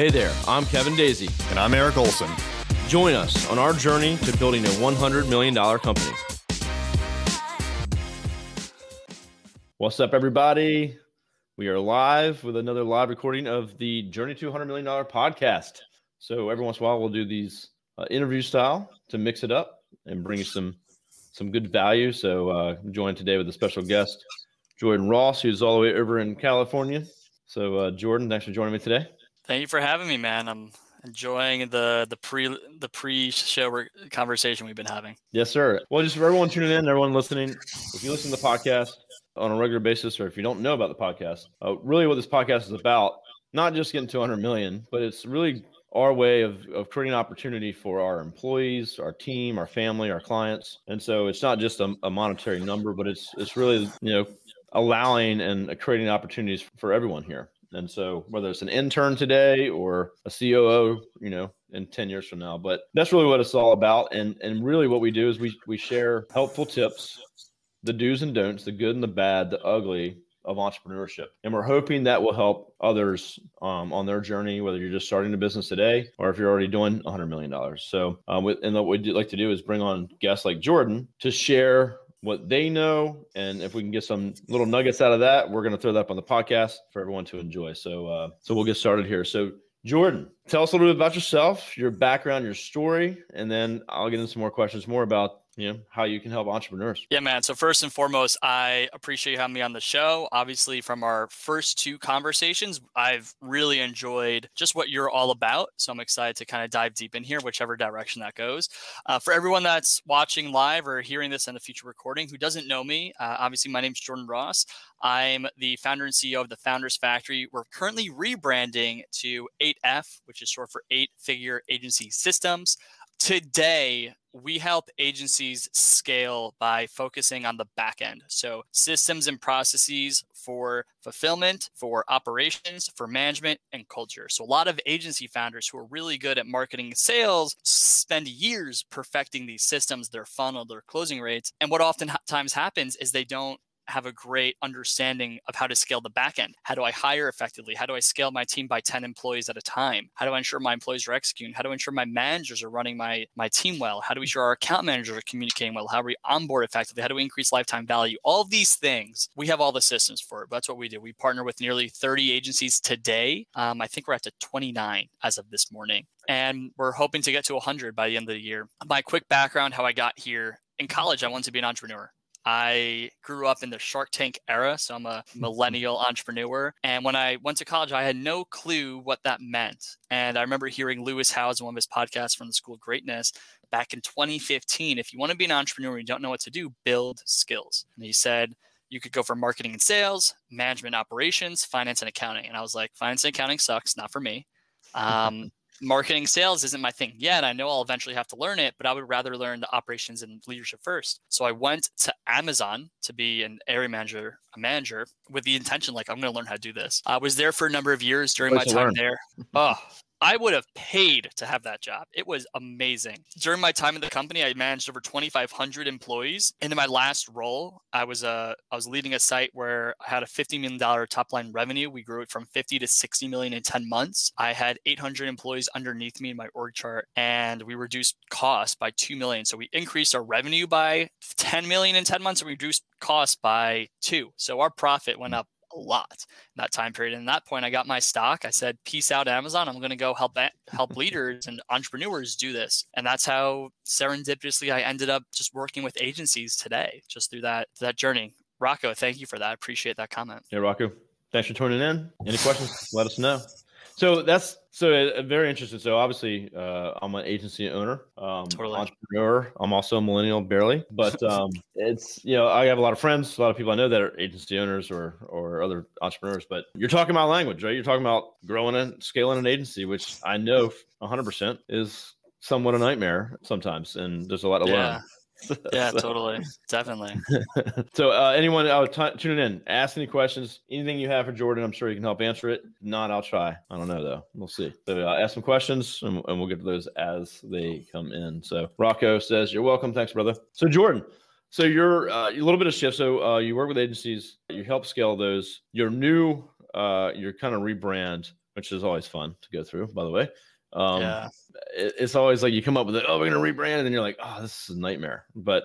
Hey there, I'm Kevin Daisy. And I'm Eric Olson. Join us on our journey to building a $100 million company. What's up, everybody? We are live with another live recording of the Journey to $100 Million podcast. So, every once in a while, we'll do these uh, interview style to mix it up and bring you some some good value. So, uh, I'm joined today with a special guest, Jordan Ross, who's all the way over in California. So, uh, Jordan, thanks for joining me today. Thank you for having me, man. I'm enjoying the the pre the pre show conversation we've been having. Yes, sir. Well, just for everyone tuning in, everyone listening, if you listen to the podcast on a regular basis, or if you don't know about the podcast, uh, really what this podcast is about, not just getting to 100 million, but it's really our way of, of creating opportunity for our employees, our team, our family, our clients. And so it's not just a, a monetary number, but it's it's really you know allowing and creating opportunities for everyone here. And so whether it's an intern today or a COO, you know, in 10 years from now, but that's really what it's all about. And and really what we do is we we share helpful tips, the do's and don'ts, the good and the bad, the ugly of entrepreneurship. And we're hoping that will help others um, on their journey, whether you're just starting a business today or if you're already doing $100 million. So, um, and what we'd like to do is bring on guests like Jordan to share what they know. And if we can get some little nuggets out of that, we're going to throw that up on the podcast for everyone to enjoy. So, uh, so we'll get started here. So, Jordan, tell us a little bit about yourself, your background, your story, and then I'll get into some more questions more about you know how you can help entrepreneurs. Yeah man. So first and foremost i appreciate you having me on the show. Obviously from our first two conversations i've really enjoyed just what you're all about. So i'm excited to kind of dive deep in here whichever direction that goes. Uh, for everyone that's watching live or hearing this in a future recording who doesn't know me uh, obviously my name is jordan ross. I'm the founder and ceo of the founders factory. We're currently rebranding to 8f which is short for eight figure agency systems Today, we help agencies scale by focusing on the back end. So, systems and processes for fulfillment, for operations, for management, and culture. So, a lot of agency founders who are really good at marketing and sales spend years perfecting these systems, their funnel, their closing rates. And what oftentimes happens is they don't have a great understanding of how to scale the back end. How do I hire effectively? How do I scale my team by 10 employees at a time? How do I ensure my employees are executing? How do I ensure my managers are running my, my team well? How do we ensure our account managers are communicating well? How do we onboard effectively? How do we increase lifetime value? All these things, we have all the systems for it. That's what we do. We partner with nearly 30 agencies today. Um, I think we're at to 29 as of this morning. And we're hoping to get to 100 by the end of the year. My quick background, how I got here in college, I wanted to be an entrepreneur. I grew up in the Shark Tank era, so I'm a millennial entrepreneur. And when I went to college, I had no clue what that meant. And I remember hearing Lewis Howes in one of his podcasts from the School of Greatness back in 2015. If you want to be an entrepreneur and you don't know what to do, build skills. And he said, you could go for marketing and sales, management operations, finance and accounting. And I was like, finance and accounting sucks, not for me. Um, marketing sales isn't my thing yet. I know I'll eventually have to learn it, but I would rather learn the operations and leadership first. So I went to Amazon to be an area manager, a manager with the intention like I'm going to learn how to do this. I was there for a number of years during my time learn. there. Oh, I would have paid to have that job. It was amazing. During my time in the company, I managed over 2,500 employees. And in my last role, I was uh, I was leading a site where I had a $50 million top line revenue. We grew it from 50 to 60 million in 10 months. I had 800 employees underneath me in my org chart, and we reduced costs by 2 million. So we increased our revenue by 10 million in 10 months, and we reduced costs by two. So our profit went up a lot in that time period. And at that point, I got my stock. I said, "Peace out, Amazon. I'm going to go help help leaders and entrepreneurs do this." And that's how serendipitously I ended up just working with agencies today, just through that that journey. Rocco, thank you for that. I appreciate that comment. Yeah, Rocco, thanks for tuning in. Any questions? let us know. So that's so uh, very interesting. So obviously, uh, I'm an agency owner, um, totally. entrepreneur. I'm also a millennial, barely, but um, it's you know I have a lot of friends, a lot of people I know that are agency owners or or other entrepreneurs. But you're talking about language, right? You're talking about growing and scaling an agency, which I know 100 percent is somewhat a nightmare sometimes, and there's a lot to yeah. learn. yeah, totally, definitely. so, uh, anyone out t- tuning in, ask any questions, anything you have for Jordan. I'm sure you can help answer it. Not, I'll try. I don't know though. We'll see. So, uh, ask some questions, and, and, we'll get to those as they come in. So, Rocco says, "You're welcome. Thanks, brother." So, Jordan. So you're uh, a little bit of shift. So uh, you work with agencies, you help scale those. Your new, uh, your kind of rebrand which is always fun to go through. By the way, um, yeah. it, it's always like you come up with it. Oh, we're gonna rebrand, and then you're like, oh, this is a nightmare. But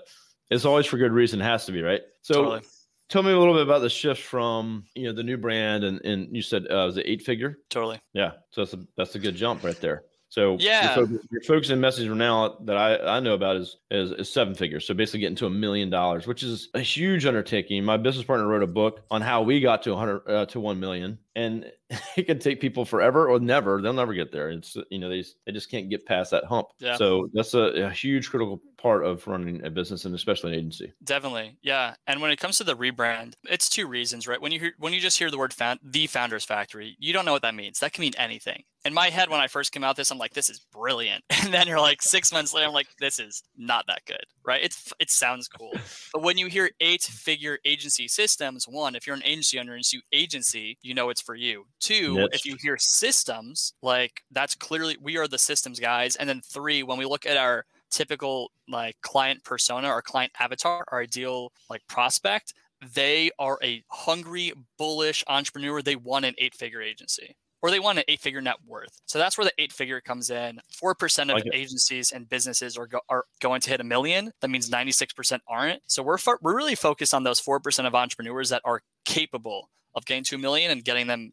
it's always for good reason. It has to be right. So. Totally. Tell me a little bit about the shift from you know the new brand and and you said uh, was it eight figure? Totally. Yeah, so that's a that's a good jump right there. So Yeah. your, focus, your focus and message now that I, I know about is, is is seven figures. So basically getting to a million dollars, which is a huge undertaking. My business partner wrote a book on how we got to 100 uh, to 1 million, and it can take people forever or never. They'll never get there. It's you know they they just can't get past that hump. Yeah. So that's a, a huge critical part of running a business and especially an agency. Definitely. Yeah. And when it comes to the rebrand, it's two reasons, right? When you hear when you just hear the word found, the founders factory, you don't know what that means. That can mean anything. In my head, when I first came out this, I'm like, this is brilliant. And then you're like six months later, I'm like, this is not that good. Right. It's it sounds cool. but when you hear eight figure agency systems, one, if you're an agency owner and you agency, you know it's for you. Two, Niche. if you hear systems, like that's clearly we are the systems guys. And then three, when we look at our typical like client persona or client avatar, our ideal like prospect, they are a hungry, bullish entrepreneur. They want an eight figure agency or they want an eight figure net worth. So that's where the eight figure comes in. 4% of agencies and businesses are, go- are going to hit a million. That means 96% aren't. So we're, fo- we're really focused on those 4% of entrepreneurs that are capable of getting to a million and getting them,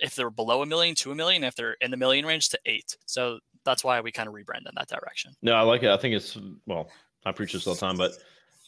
if they're below a million, to a million, if they're in the million range, to eight. So that's why we kind of rebrand in that direction. No, I like it. I think it's well, I preach this all the time, but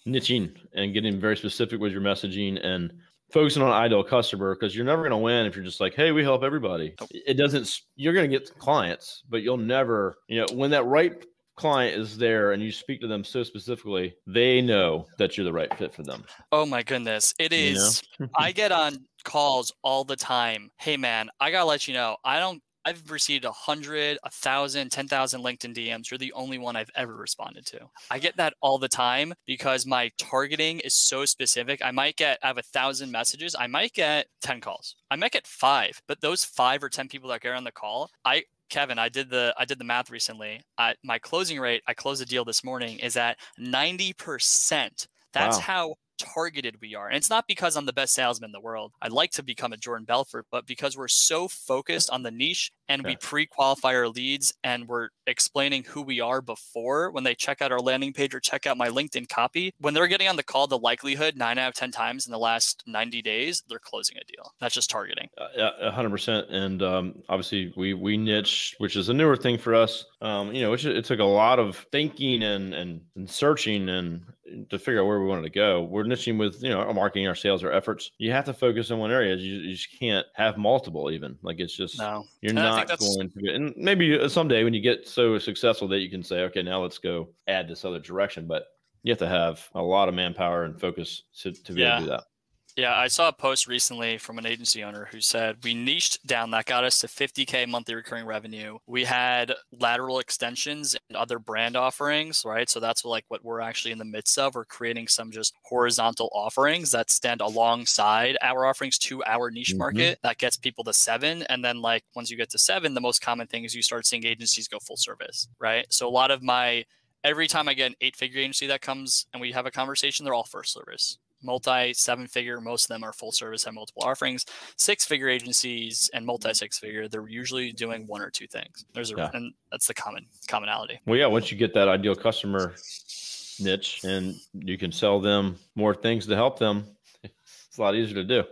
niching and getting very specific with your messaging and focusing on ideal customer because you're never going to win if you're just like, hey, we help everybody. It doesn't. You're going to get clients, but you'll never. You know, when that right client is there and you speak to them so specifically, they know that you're the right fit for them. Oh my goodness. It is. You know? I get on calls all the time. Hey man, I gotta let you know, I don't I've received a hundred, a thousand, ten thousand LinkedIn DMs. You're the only one I've ever responded to. I get that all the time because my targeting is so specific. I might get, I have a thousand messages. I might get 10 calls. I might get five, but those five or 10 people that get on the call, I, Kevin, I did the I did the math recently. I, my closing rate, I closed a deal this morning, is at ninety percent. That's Wow. how targeted we are. And it's not because I'm the best salesman in the world. I'd like to become a Jordan Belfort, but because we're so focused on the niche and we pre-qualify our leads and we're explaining who we are before when they check out our landing page or check out my LinkedIn copy, when they're getting on the call, the likelihood nine out of 10 times in the last 90 days, they're closing a deal. That's just targeting. Uh, Yeah, a hundred percent. And um, obviously, we we niche, which is a newer thing for us. Um, you know, which it took a lot of thinking and and, and searching and to figure out where we wanted to go. We're niching with you know our marketing, our sales, our efforts. You have to focus on one area. You, you just can't have multiple. Even like it's just No. you're I not think that's- going to. And maybe uh, someday when you get so successful that you can say, okay, now let's go add this other direction. But you have to have a lot of manpower and focus to, to be able to do that. Yeah, I saw a post recently from an agency owner who said we niched down that got us to 50k monthly recurring revenue. We had lateral extensions and other brand offerings, right? So that's like what we're actually in the midst of. We're creating some just horizontal offerings that stand alongside our offerings to our niche Mhm. market. That gets people to seven, and then like once you get to seven, the most common thing is you start seeing agencies go full service, right? So a lot of my every time I get an eight figure agency that comes and we have a conversation, they're all first service multi seven figure most of them are full service have multiple offerings six figure agencies and multi six figure they're usually doing one or two things there's a Yeah. and that's the common commonality Well, yeah, once you get that ideal customer niche and you can sell them more things to help them, it's a lot easier to do.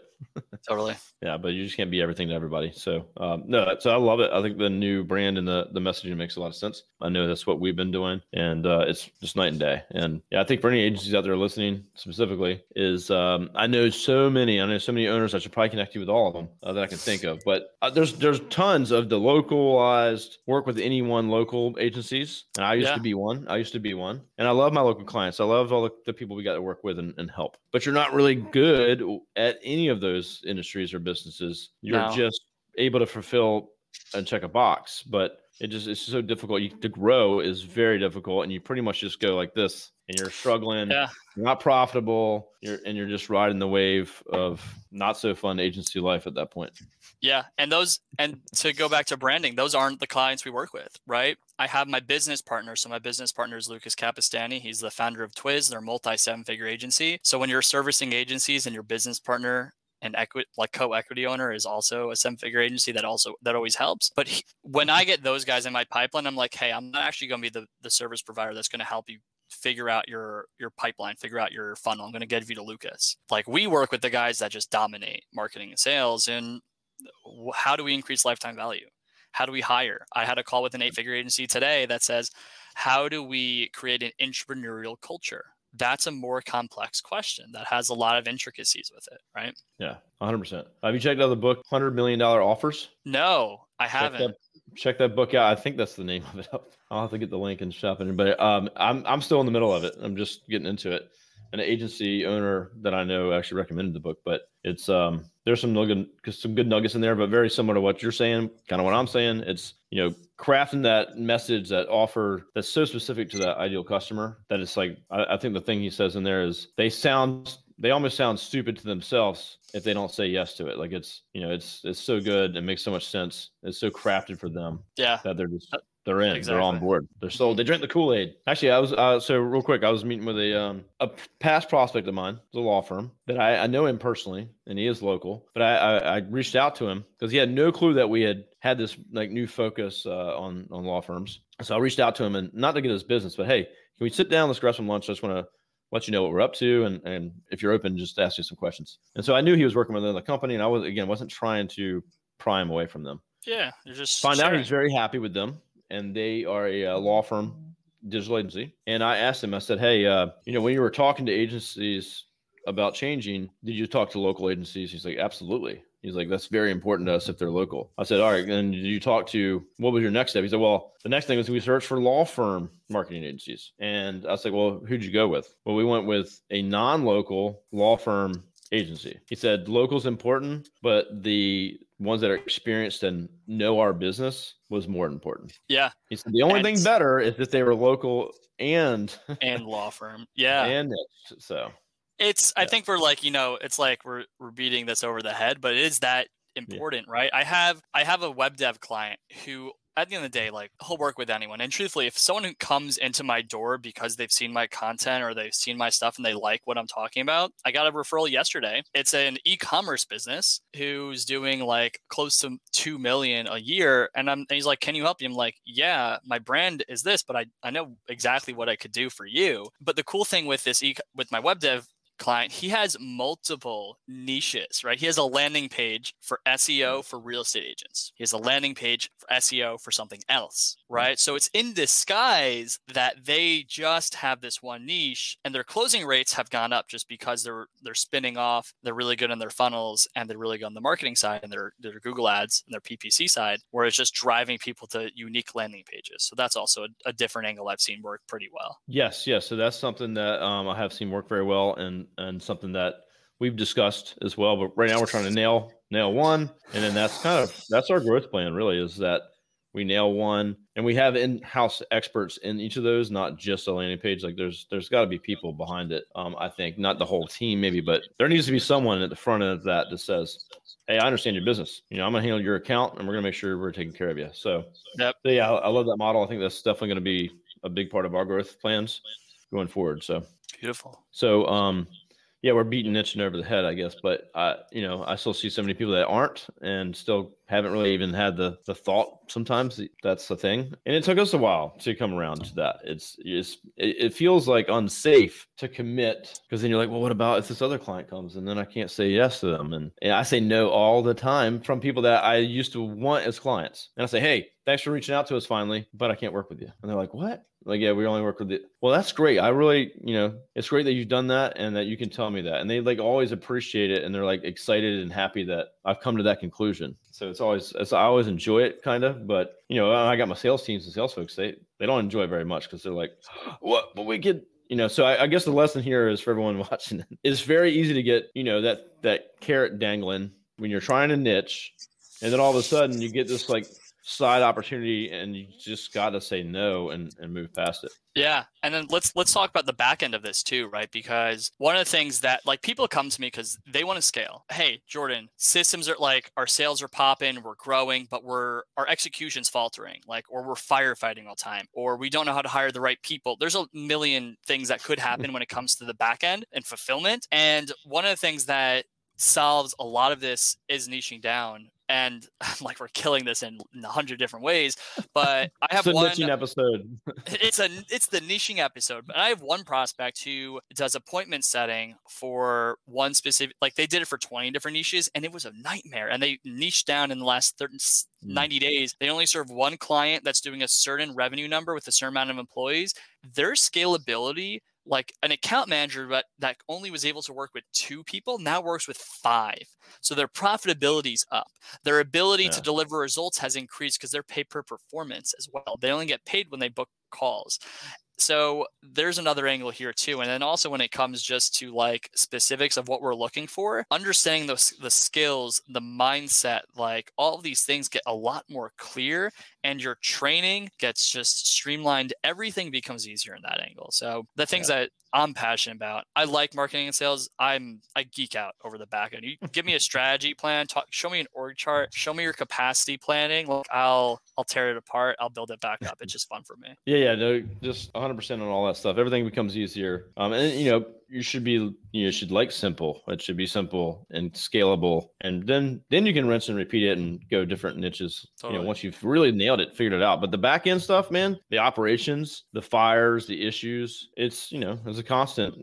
Totally Yeah, but you just can't be everything to everybody. So, um, no, so I love it. I think the new brand and the, the messaging makes a lot of sense. I know that's what we've been doing, and uh, it's just night and day. And yeah, I think for any agencies out there listening specifically, is um, I know so many, I know so many owners. I should probably connect you with all of them uh, that I can think of. But uh, there's there's tons of the localized work with any one local agencies, and I used Yeah. to be one. I used to be one, and I love my local clients. I love all the, the people we got to work with and, and help. But you're not really good at any of those industries or businesses. You're No. just able to fulfill and check a box, but it just it's so difficult. You, to grow is very difficult, and you pretty much just go like this, and you're struggling. Yeah. You're not profitable. You're and you're just riding the wave of not so fun agency life at that point. yeah and those and to go back to branding those aren't the clients we work with right i have my business partner so my business partner is lucas capistani he's the founder of twiz they're multi seven figure agency so when you're servicing agencies and your business partner and equity like co-equity owner is also a seven figure agency that also that always helps but he, when i get those guys in my pipeline i'm like hey i'm not actually going to be the, the service provider that's going to help you figure out your your pipeline figure out your funnel i'm going to give you to lucas like we work with the guys that just dominate marketing and sales and how do we increase lifetime value how do we hire i had a call with an mm-hmm. eight figure agency today that says how do we create an entrepreneurial culture that's a more complex question that has a lot of intricacies with it, right? Yeah, 100%. Have you checked out the book, $100 million Offers? No, I haven't. Check that, check that, book out. I think that's the name of it. I'll have to get the link and shop it. But um, I'm, I'm still in the middle of it. I'm just getting into it. An agency owner that I know actually recommended the book, but it's um, there's some nugget, some good nuggets in there, but very similar to what you're saying, kind of what I'm saying. It's you know crafting that message that offer that's so specific to that ideal customer that it's like I, I think the thing he says in there is they sound they almost sound stupid to themselves if they don't say yes to it. Like it's you know it's it's so good, it makes so much sense. It's so crafted for them. Yeah, that they're just they're in. Exactly. They're on board. They're sold. They drink the Kool Aid. Actually, I was uh, so real quick. I was meeting with a um, a past prospect of mine, the law firm that I, I know him personally, and he is local. But I I, I reached out to him because he had no clue that we had had this like new focus uh, on on law firms. So I reached out to him and not to get his business, but hey, can we sit down? Let's grab some lunch. I just want to let you know what we're up to, and and if you're open, just ask you some questions. And so I knew he was working with another company, and I was again wasn't trying to pry him away from them. Yeah, you're just find sharing. out he's very happy with them and they are a, a law firm, digital agency. And I asked him, I said, hey, uh, you know, when you were talking to agencies about changing, did you talk to local agencies? He's like, absolutely. He's like, that's very important to us if they're local. I said, all right. And did you talk to what was your next step? He said, well, the next thing was we searched for law firm marketing agencies. And I was like, well, who'd you go with? Well, we went with a non local law firm agency. He said local's important, but the ones that are experienced and know our business was more important. Yeah. He said the only and thing better is that they were local and and law firm. Yeah. And so it's yeah. I think we're like, you know, it's like we're we're beating this over the head, but it is that important, yeah. right? I have I have a web dev client who at the end of the day, like he'll work with anyone. And truthfully, if someone who comes into my door because they've seen my content or they've seen my stuff and they like what I'm talking about, I got a referral yesterday. It's an e-commerce business who's doing like close to two million a year. And I'm and he's like, Can you help me? I'm like, Yeah, my brand is this, but I, I know exactly what I could do for you. But the cool thing with this e with my web dev client, he has multiple niches, right? He has a landing page for SEO mm. for real estate agents. He has a landing page for SEO for something else. Right? So it's in disguise that they just have this one niche and their closing rates have gone up just because they're they're spinning off, they're really good in their funnels and they're really good on the marketing side and their their Google ads and their PPC side, where it's just driving people to unique landing pages. So that's also a, a different angle I've seen work pretty well. Yes, yes. So that's something that um, I have seen work very well and and something that we've discussed as well. But right now we're trying to nail nail one, and then that's kind of that's our growth plan. Really, is that we nail one, and we have in-house experts in each of those, not just a landing page. Like there's there's got to be people behind it. Um, I think not the whole team maybe, but there needs to be someone at the front end of that that says, "Hey, I understand your business. You know, I'm gonna handle your account, and we're gonna make sure we're taking care of you." So, yep. so yeah, I, I love that model. I think that's definitely going to be a big part of our growth plans going forward. So beautiful. So, um, yeah, we're beating itching over the head, I guess. But I, you know, I still see so many people that aren't and still haven't really even had the the thought. Sometimes that's the thing, and it took us a while to come around to that. It's it's it feels like unsafe to commit because then you're like, well, what about if this other client comes and then I can't say yes to them? And, and I say no all the time from people that I used to want as clients, and I say, hey, thanks for reaching out to us finally, but I can't work with you. And they're like, what? Like, yeah, we only work with it. Well, that's great. I really, you know, it's great that you've done that and that you can tell me that. And they like always appreciate it and they're like excited and happy that I've come to that conclusion. So it's always, it's, I always enjoy it kind of, but you know, I got my sales teams and sales folks, they, they don't enjoy it very much because they're like, what, but we could, you know, so I, I guess the lesson here is for everyone watching, it's very easy to get, you know, that, that carrot dangling when you're trying to niche and then all of a sudden you get this like side opportunity and you just got to say no and, and move past it. Yeah and then let's let's talk about the back end of this too right? Because one of the things that like people come to me because they want to scale. Hey jordan systems are like our sales are popping we're growing but we're our execution's faltering like or we're firefighting all time or we don't know how to hire the right people. There's a million things that could happen when it comes to the back end and fulfillment and one of the things that solves a lot of this is niching down and like we're killing this in a hundred different ways. But I have one episode. it's a it's the niching episode. But I have one prospect who does appointment setting for one specific. Like they did it for twenty different niches, and it was a nightmare. And they niched down in the last 30, mm. 90 days. They only serve one client that's doing a certain revenue number with a certain amount of employees. Their scalability like an account manager but that only was able to work with two people now works with five. So their profitability is up. Their ability yeah. to deliver results has increased because they're paid per performance as well. They only get paid when they book calls so there's another angle here too and then also when it comes just to like specifics of what we're looking for understanding those the skills the mindset like all of these things get a lot more clear and your training gets just streamlined everything becomes easier in that angle so the things yeah. that i'm passionate about. I like marketing and sales. I'm i geek out over the back end. You give me a strategy plan talk show me an org chart show me your capacity planning. Look i'll i'll tear it apart. I'll build it back up. It's just fun for me. Yeah yeah no just 100% on all that stuff. Everything becomes easier. Um and you know you should be you should like simple. It should be simple and scalable. And then then you can rinse and repeat it and go different niches totally. you know once you've really nailed it figured it out. But the back end stuff man the operations the fires the issues it's you know it's a constant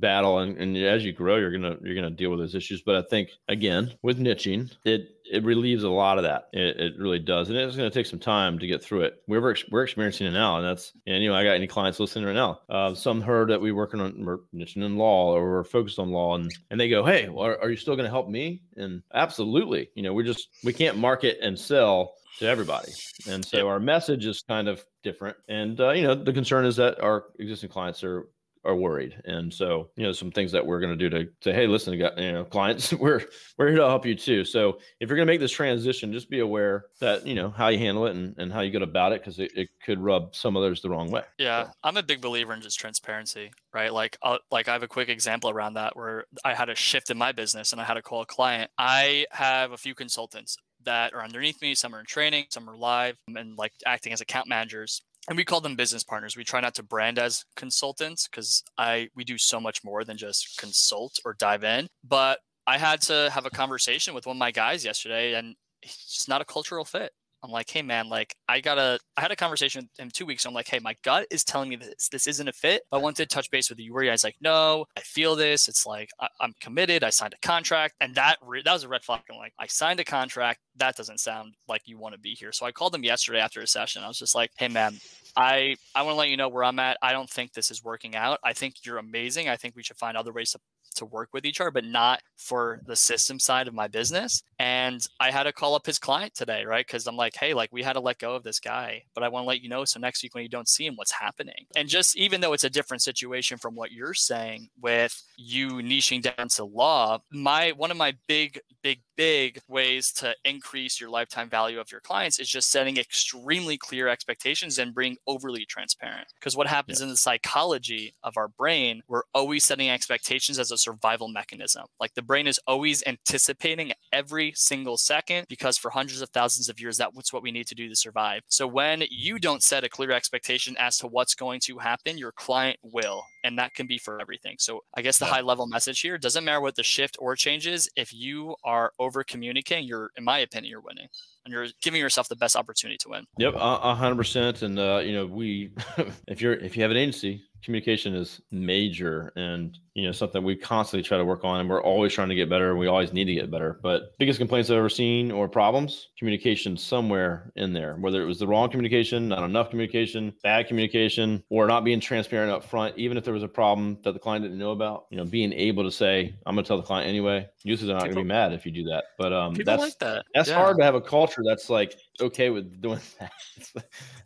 battle and, and as you grow you're gonna you're gonna deal with those issues but i think again with niching it it relieves a lot of that. It, it really does, and it's going to take some time to get through it. We're we're experiencing it now, and that's and you know I got any clients listening right now. Uh, some heard that we working on we're niching in law or we're focused on law, and and they go, hey, well, are, are you still going to help me? And absolutely, you know, we just we can't market and sell to everybody, and so our message is kind of different. And uh, you know, the concern is that our existing clients are are worried. And so, you know, some things that we're going to do to say, hey, listen, you know, clients, we're we're here to help you too. So if you're going to make this transition, just be aware that you know how you handle it and, and how you go about it because it, it could rub some others the wrong way. Yeah, so. I'm a big believer in just transparency, right? Like, I'll, like I have a quick example around that where I had a shift in my business and I had to call a client. I have a few consultants that are underneath me. Some are in training, some are live, um, and like acting as account managers and we call them business partners. We try not to brand as consultants because I we do so much more than just consult or dive in. But I had to have a conversation with one of my guys yesterday, and he's just not a cultural fit. I'm like, hey man, like I gotta. I had a conversation with him two weeks. So I'm like, hey, my gut is telling me this. This isn't a fit. I wanted to touch base with you. Where you guys like, no, I feel this. It's like I, am committed. I signed a contract, and that re- that was a red flag. I'm like, I signed a contract. That doesn't sound like you want to be here. So I called him yesterday after a session. I was just like, hey man, I I want to let you know where I'm at. I don't think this is working out. I think you're amazing. I think we should find other ways to to work with each other, but not for the system side of my business. And I had to call up his client today, right? Because I'm like, hey, like we had to let go of this guy, but I want to let you know. So next week when you don't see him, what's happening? And just even though it's a different situation from what you're saying with you niching down to law, my one of my big, big, big ways to increase your lifetime value of your clients is just setting extremely clear expectations and being overly transparent. Because what happens yeah. in the psychology of our brain, we're always setting expectations as a survival mechanism. Like the brain is always anticipating every single second because for hundreds of thousands of years, that's what we need to do to survive. So when you don't set a clear expectation as to what's going to happen, your client will. And that can be for everything. So I guess the high level message here doesn't matter what the shift or changes. If you are over communicating, you're, in my opinion, you're winning and you're giving yourself the best opportunity to win. Yep, hundred percent. And uh, you know, we if you're if you have an agency, communication is major and you know something we constantly try to work on and we're always trying to get better and we always need to get better but biggest complaints i've ever seen or problems communication somewhere in there whether it was the wrong communication not enough communication bad communication or not being transparent up front even if there was a problem that the client didn't know about you know being able to say i'm going to tell the client anyway users are not going to be mad if you do that but um that's like that. that's yeah. hard to have a culture that's like okay with doing that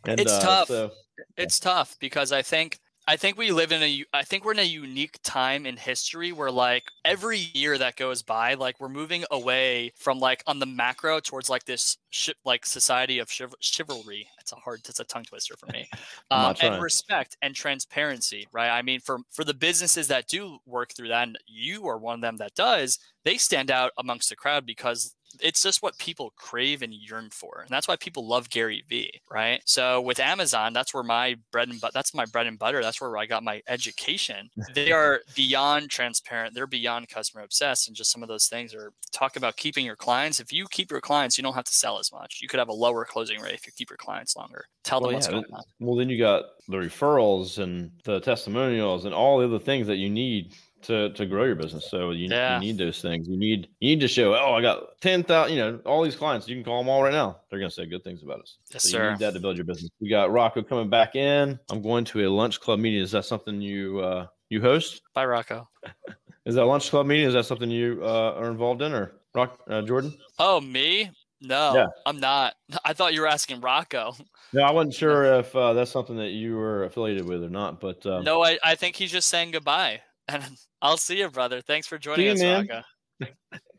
and, it's uh, tough so, it's tough because i think I think we live in a I think we're in a unique time in history where like every year that goes by like we're moving away from like on the macro towards like this sh- like society of chiv- chivalry. It's a hard, it's a tongue twister for me. Um, and respect and transparency, right? I mean, for for the businesses that do work through that, and you are one of them that does, they stand out amongst the crowd because it's just what people crave and yearn for. And that's why people love Gary Vee, right? So with Amazon, that's where my bread and but that's my bread and butter. That's where I got my education. They are beyond transparent. They're beyond customer obsessed. And just some of those things are talk about keeping your clients. If you keep your clients, you don't have to sell as much. You could have a lower closing rate if you keep your clients longer. Tell well, them what's yeah. going on. Well, then you got the referrals and the testimonials and all the other things that you need to to grow your business. So you, yeah. you need those things. You need you need to show. Oh, I got ten thousand. You know, all these clients. You can call them all right now. They're going to say good things about us. Yes, so sir. You need that to build your business. We got Rocco coming back in. I'm going to a lunch club meeting. Is that something you uh you host? Bye, Rocco. Is that lunch club meeting? Is that something you uh, are involved in, or Rock uh, Jordan? Oh, me? No, yeah. I'm not. I thought you were asking Rocco. No, I wasn't sure if uh, that's something that you were affiliated with or not. But um, no, I, I think he's just saying goodbye. And I'll see you, brother. Thanks for joining you, us, man.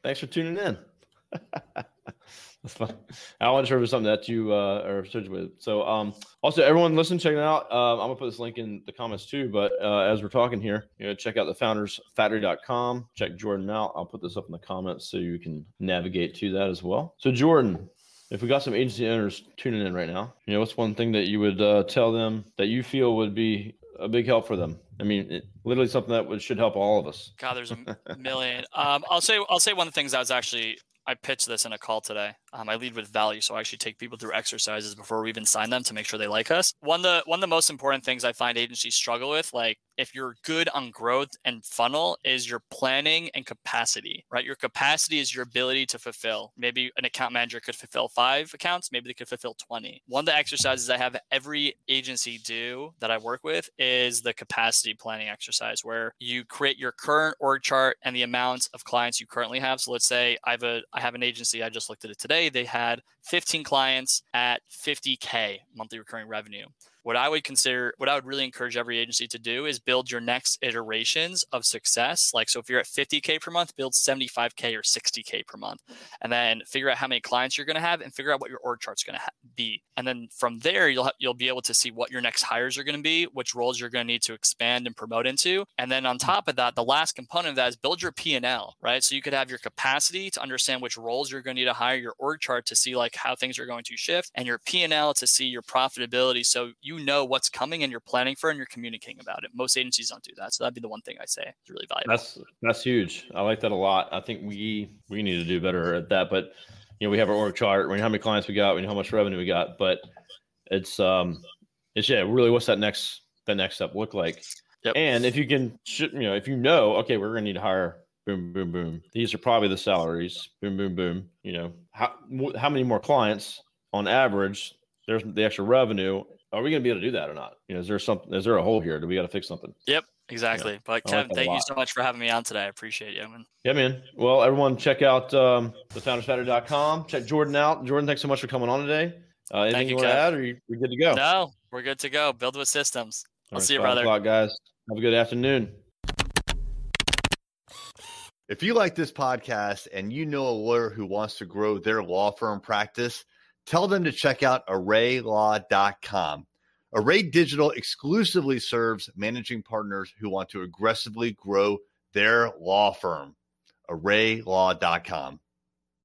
Thanks for tuning in. That's fun. I want to share if it was something that you uh, are associated with. So, um, also everyone listen, check it out. Um, I'm gonna put this link in the comments too. But uh, as we're talking here, you know, check out the foundersfactory.com. Check Jordan out. I'll put this up in the comments so you can navigate to that as well. So, Jordan, if we got some agency owners tuning in right now, you know, what's one thing that you would uh, tell them that you feel would be a big help for them? I mean, it, literally something that would, should help all of us. God, there's a million. Um, I'll say I'll say one of the things I was actually I pitched this in a call today. Um, I lead with value, so I actually take people through exercises before we even sign them to make sure they like us. One of the one of the most important things I find agencies struggle with, like if you're good on growth and funnel, is your planning and capacity. Right, your capacity is your ability to fulfill. Maybe an account manager could fulfill five accounts, maybe they could fulfill twenty. One of the exercises I have every agency do that I work with is the capacity planning exercise, where you create your current org chart and the amounts of clients you currently have. So let's say I have a I have an agency. I just looked at it today. They had 15 clients at 50K monthly recurring revenue what I would consider, what I would really encourage every agency to do is build your next iterations of success. Like, so if you're at 50K per month, build 75K or 60K per month, and then figure out how many clients you're going to have and figure out what your org chart's going to ha- be. And then from there, you'll, ha- you'll be able to see what your next hires are going to be, which roles you're going to need to expand and promote into. And then on top of that, the last component of that is build your P&L, right? So you could have your capacity to understand which roles you're going to need to hire, your org chart to see like how things are going to shift, and your P&L to see your profitability. So you know what's coming and you're planning for and you're communicating about it. Most agencies don't do that. So that'd be the one thing I say is really valuable. That's that's huge. I like that a lot. I think we we need to do better at that. But you know, we have our org chart, we know how many clients we got, we know how much revenue we got, but it's um it's yeah, really what's that next that next step look like? Yep. And if you can you know, if you know, okay, we're gonna need to hire boom, boom, boom. These are probably the salaries. Boom, boom, boom. You know, how how many more clients on average? There's the extra revenue, are we going to be able to do that or not? You know, is there something? Is there a hole here? Do we got to fix something? Yep, exactly. Yeah. But Kevin, like thank you so much for having me on today. I appreciate you, man. Yeah, man. Well, everyone, check out um, thefoundersfactory.com. Check Jordan out. Jordan, thanks so much for coming on today. Uh, anything thank you, you want to add, or you, are good to go? No, we're good to go. Build with systems. I'll right, see you, brother. O'clock, guys. Have a good afternoon. If you like this podcast and you know a lawyer who wants to grow their law firm practice tell them to check out arraylaw.com. Array Digital exclusively serves managing partners who want to aggressively grow their law firm. arraylaw.com.